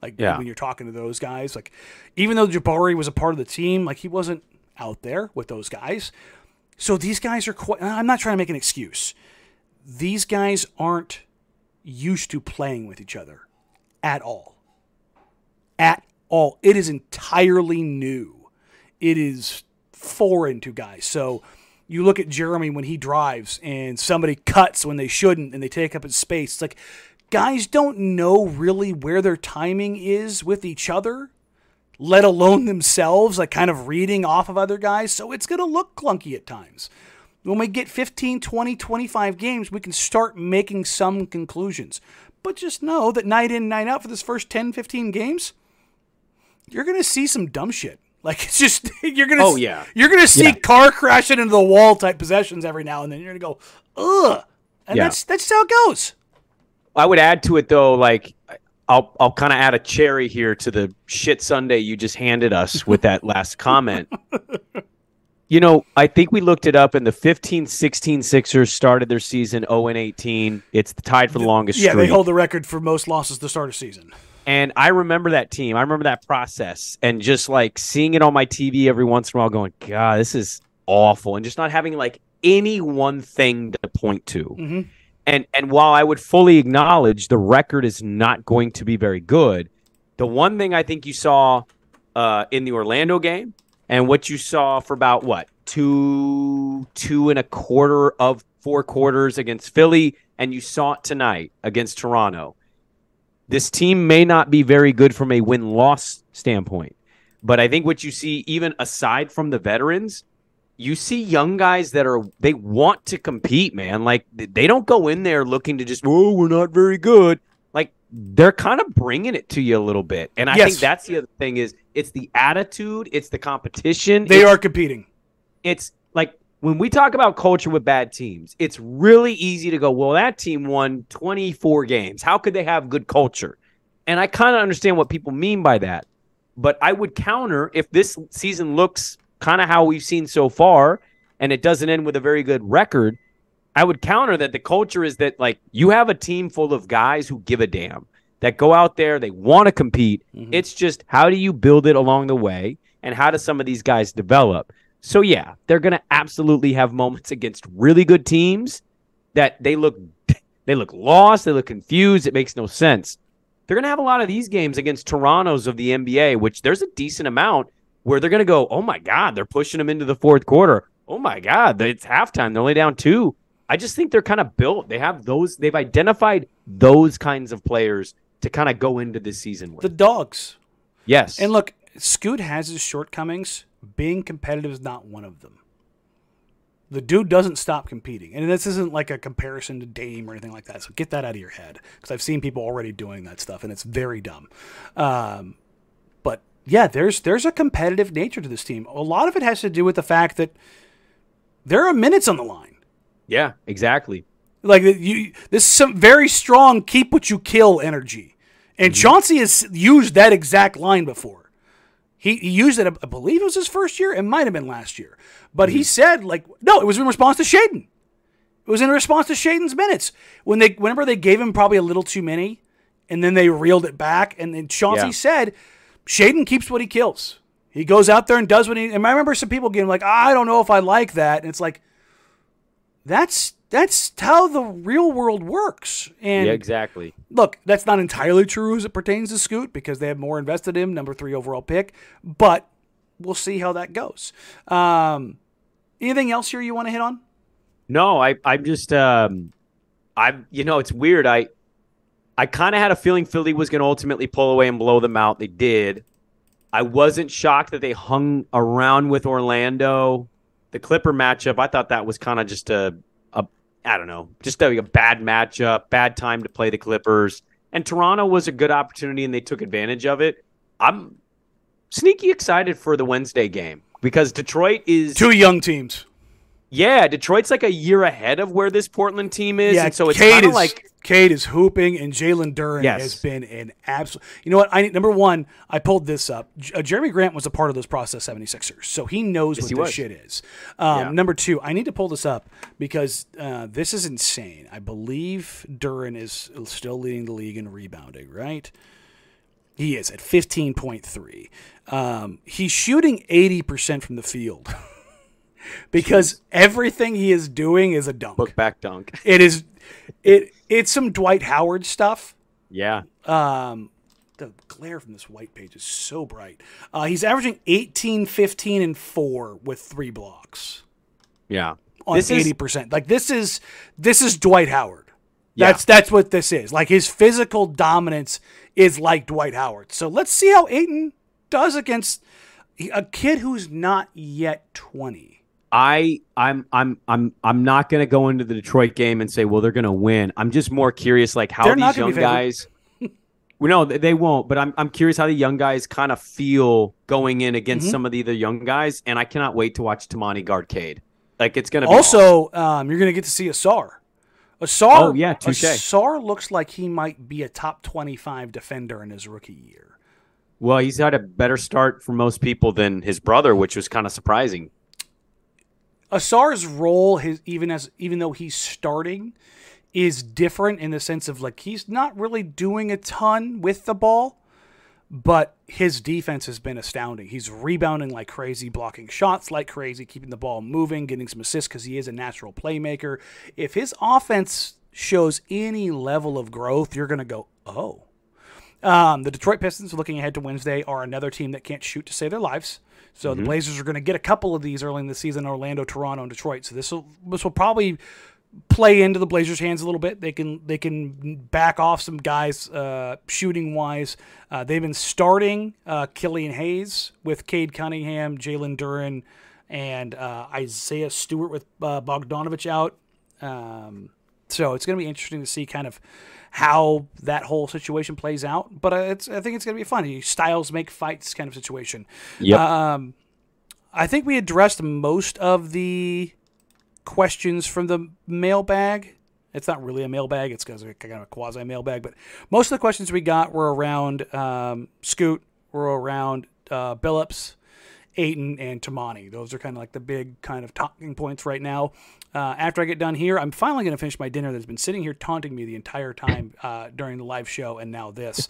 Like Yeah. when you're talking to those guys, like even though Jabari was a part of the team, like he wasn't out there with those guys. So these guys are quite. I'm not trying to make an excuse. These guys aren't used to playing with each other at all. At all. It is entirely new. It is foreign to guys. So you look at Jerami when he drives and somebody cuts when they shouldn't and they take up his space. It's like guys don't know really where their timing is with each other, let alone themselves, like kind of reading off of other guys. So it's going to look clunky at times. When we get 15, 20, 25 games, we can start making some conclusions. But just know that night in, night out for this first 10, 15 games, you're going to see some dumb shit. [laughs] Like it's just [laughs] you're gonna Oh, yeah. you're gonna see Yeah. car crashing into the wall type possessions every now and then. You're gonna go ugh, and Yeah. that's that's how it goes. I would add to it though, like I'll I'll kind of add a cherry here to the shit Sunday you just handed us with that last comment. [laughs] You know, I think we looked it up and the 15-16 Sixers started their season 0 and 18. It's tied for the longest Yeah, streak. they hold the record for most losses to start a season. And I remember that team. I remember that process and just like seeing it on my TV every once in a while going, God, this is awful. And just not having like any one thing to point to. Mhm. And and while I would fully acknowledge the record is not going to be very good, the one thing I think you saw uh, in the Orlando game and what you saw for about what two two and a quarter of four quarters against Philly, and you saw it tonight against Toronto this team may not be very good from a win loss standpoint. But I think what you see, even aside from the veterans, you see young guys that are they want to compete, man. Like they don't go in there looking to just, oh, we're not very good. They're kind of bringing it to you a little bit. And I Yes. think that's the other thing is it's the attitude, it's the competition. They are competing. it's like when we talk about culture with bad teams, it's really easy to go, well, that team won 24 games. How could they have good culture? And I kind of understand what people mean by that. But I would counter if this season looks kind of how we've seen so far and it doesn't end with a very good record. I would counter that the culture is that like you have a team full of guys who give a damn that go out there, they want to compete. Mm-hmm. It's just how do you build it along the way and how do some of these guys develop? So yeah, they're going to absolutely have moments [laughs] against really good teams that they look [laughs] they look lost, they look confused, it makes no sense. They're going to have a lot of these games against Toronto's of the NBA, which there's a decent amount where they're going to go, "Oh my god, they're pushing them into the fourth quarter. Oh my god, it's halftime. They're only down 2." I just think they're kind of built. They have those they've identified those kinds of players to kind of go into this season with. The dogs. yes. And look, Scoot has his shortcomings. Being competitive is not one of them. The dude doesn't stop competing. And this isn't like a comparison to Dame or anything like that. So get that out of your head. Because I've seen people already doing that stuff and it's very dumb. Um, but yeah, there's there's a competitive nature to this team. A lot of it has to do with the fact that there are minutes on the line. Yeah, exactly. Like you, this is some very strong keep what you kill energy, and mm-hmm. Chauncey has used that exact line before. He, he used it, I believe it was his first year. It might have been last year, but he mm-hmm. said like, no, it was in response to Shaedon. It was in response to Shaedon's minutes when they, whenever they gave him probably a little too many, and then they reeled it back, and then Chauncey Yeah. said, Shaedon keeps what he kills. He goes out there and does what he. And I remember some people getting like, I don't know if I like that, and it's like, that's that's how the real world works. And yeah, exactly. look, that's not entirely true as it pertains to Scoot because they have more invested in him, number three overall pick. But we'll see how that goes. Um, anything else here you want to hit on? No, I I'm just um I'm you know, it's weird. I I kind of had a feeling Philly was going to ultimately pull away and blow them out. They did. I wasn't shocked that they hung around with Orlando. The Clipper matchup, I thought that was kind of just a, a I don't know, just a, a bad matchup, bad time to play the Clippers. And Toronto was a good opportunity and they took advantage of it. I'm sneaky excited for the Wednesday game because Detroit is Two young teams. Yeah, Detroit's like a year ahead of where this Portland team is, Yeah, and so it's kind of like Cade is hooping, and Jalen Duren Yes. has been an absolute. You know what? I number one, I pulled this up. Uh, Jerami Grant was a part of those process 76ers, so he knows Yes, what he this was. shit is. Um, Yeah. Number two, I need to pull this up because uh, this is insane. I believe Duren is still leading the league in rebounding, right? He is at 15.3. Um, he's shooting 80% from the field [laughs] because everything he is doing is a dunk. book back dunk. It is it it's some Dwight Howard stuff. Yeah, Um the glare from this white page is so bright. Uh, he's averaging 18, 15, and 4 with three blocks yeah. on eighty percent. Like this is this is Dwight Howard. Yeah. That's that's what this is. Like his physical dominance is like Dwight Howard. So let's see how Ayton does against a kid who's not yet twenty. I I'm I'm I'm I'm not going to go into the Detroit game and say well they're going to win. I'm just more curious like how They're these young guys [laughs] well, no, they- they won't. But I'm I'm curious how the young guys kind of feel going in against Mm-hmm. some of the other young guys, and I cannot wait to watch Toumani guard Cade. Like it's going to. Also, um, you're going to get to see Ausar. Ausar, Oh, yeah, touche. Ausar looks like he might be a top 25 defender in his rookie year. Well, he's had a better start for most people than his brother, which was kind of surprising. Ausar's role, his even as even though he's starting, is different in the sense of like he's not really doing a ton with the ball, but his defense has been astounding. He's rebounding like crazy, blocking shots like crazy, keeping the ball moving, getting some assists because he is a natural playmaker. If his offense shows any level of growth, you're going to go, oh. Um, the Detroit Pistons, looking ahead to Wednesday, are another team that can't shoot to save their lives. So the Blazers are going to get a couple of these early in the season: Orlando, Toronto, and Detroit. So this will this will probably play into the Blazers' hands a little bit. They can they can back off some guys uh, shooting wise. Uh, they've been starting uh, Killian Hayes with Cade Cunningham, Jalen Duren, and uh, Isaiah Stewart with uh, Bogdanovic out. Um, so it's going to be interesting to see kind of how that whole situation plays out. But uh, it's I think it's going to be fun. Styles make fights kind of situation. Yep. Um, I think we addressed most of the questions from the mailbag. It's not really a mailbag; it's kind of a, kind of a quasi mailbag. But most of the questions we got were around um, Scoot, were around uh, Billups, Ayton, and Toumani. Those are kind of like the big kind of talking points right now. Uh, after I get done here, I'm finally going to finish my dinner that's been sitting here taunting me the entire time uh, during the live show, and now this.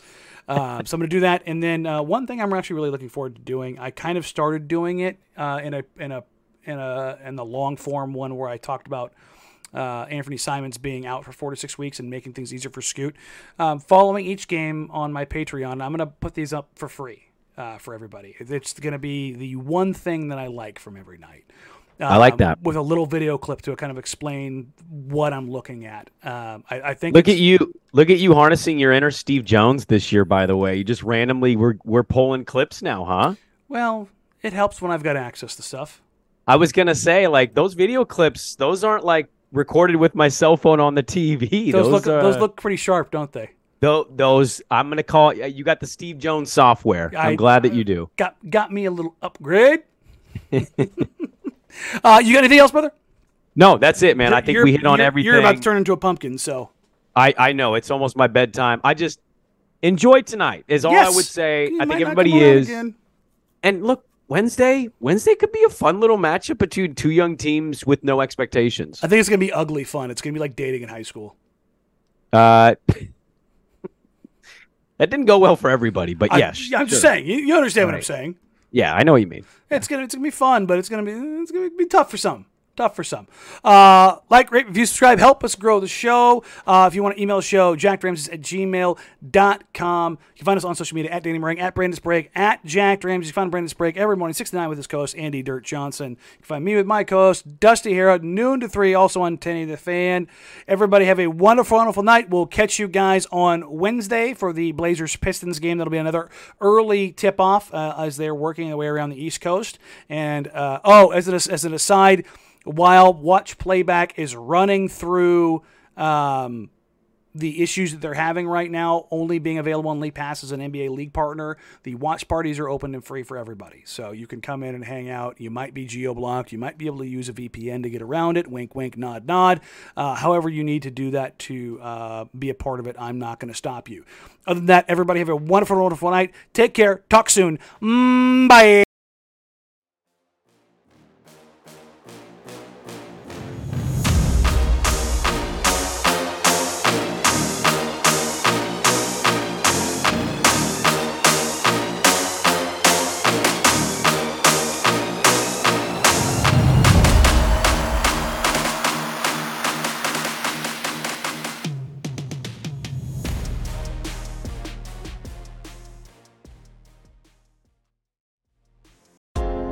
Uh, [laughs] so I'm going to do that, and then uh, one thing I'm actually really looking forward to doing. I kind of started doing it uh, in a in a in a in the long form one where I talked about uh, Anfernee Simons being out for four to six weeks and making things easier for Scoot. Um, following each game on my Patreon, I'm going to put these up for free uh, for everybody. It's going to be the one thing that I like from every night. I like Um, that. with a little video clip to kind of explain what I'm looking at. Um, I, I think Look at you! Look at you harnessing your inner Steve Jones this year. By the way, you just randomly we're we're pulling clips now, huh? Well, it helps when I've got access to stuff. I was gonna say like those video clips; those aren't like recorded with my cell phone on the TV. Those, look uh, those look pretty sharp, don't they? tho- those. I'm gonna call you got the Steve Jones software. I- I'm glad that you do. Got got me a little upgrade. [laughs] uh, you got anything else, brother? No, that's it, man. I think we hit on you're- everything. You're about to turn into a pumpkin, so I I know it's almost my bedtime. I just enjoy tonight. Is all I would say. You I think everybody is. And look, Wednesday, Wednesday could be a fun little matchup between two young teams with no expectations. I think it's gonna be ugly fun. It's gonna be like dating in high school. Uh, [laughs] that didn't go well for everybody, but I- yes, I'm just saying. You, you understand what I'm saying? Yeah, I know what you mean. It's gonna it's gonna be fun, but it's gonna be it's gonna be tough for some. Tough for some. Uh, like, rate, review, subscribe, help us grow the show. Uh, if you want to email the show, jackramses at gmail.com. You can find us on social media at Danny Marang, at Brandon Sprague, at Jacked Ramsays. You can find Brandon Sprague every morning, 6 to 9 with his co host, Andy Dirt Johnson. You can find me with my co host, Dusty Harah, noon to 3, also on 10 the Fan. Everybody have a wonderful, wonderful night. We'll catch you guys on Wednesday for the Blazers Pistons game. That'll be another early tip off uh, as they're working their way around the East Coast. And, uh, oh, as an, as an aside, while watch playback is running through um, the issues that they're having right now, only being available on League Pass as an NBA League partner, the watch parties are open and free for everybody. So you can come in and hang out. You might be geo blocked. You might be able to use a VPN to get around it. Wink, wink, nod, nod. Uh, however, you need to do that to uh, be a part of it. I'm not going to stop you. Other than that, everybody have a wonderful, wonderful night. Take care. Talk soon. Mm, bye.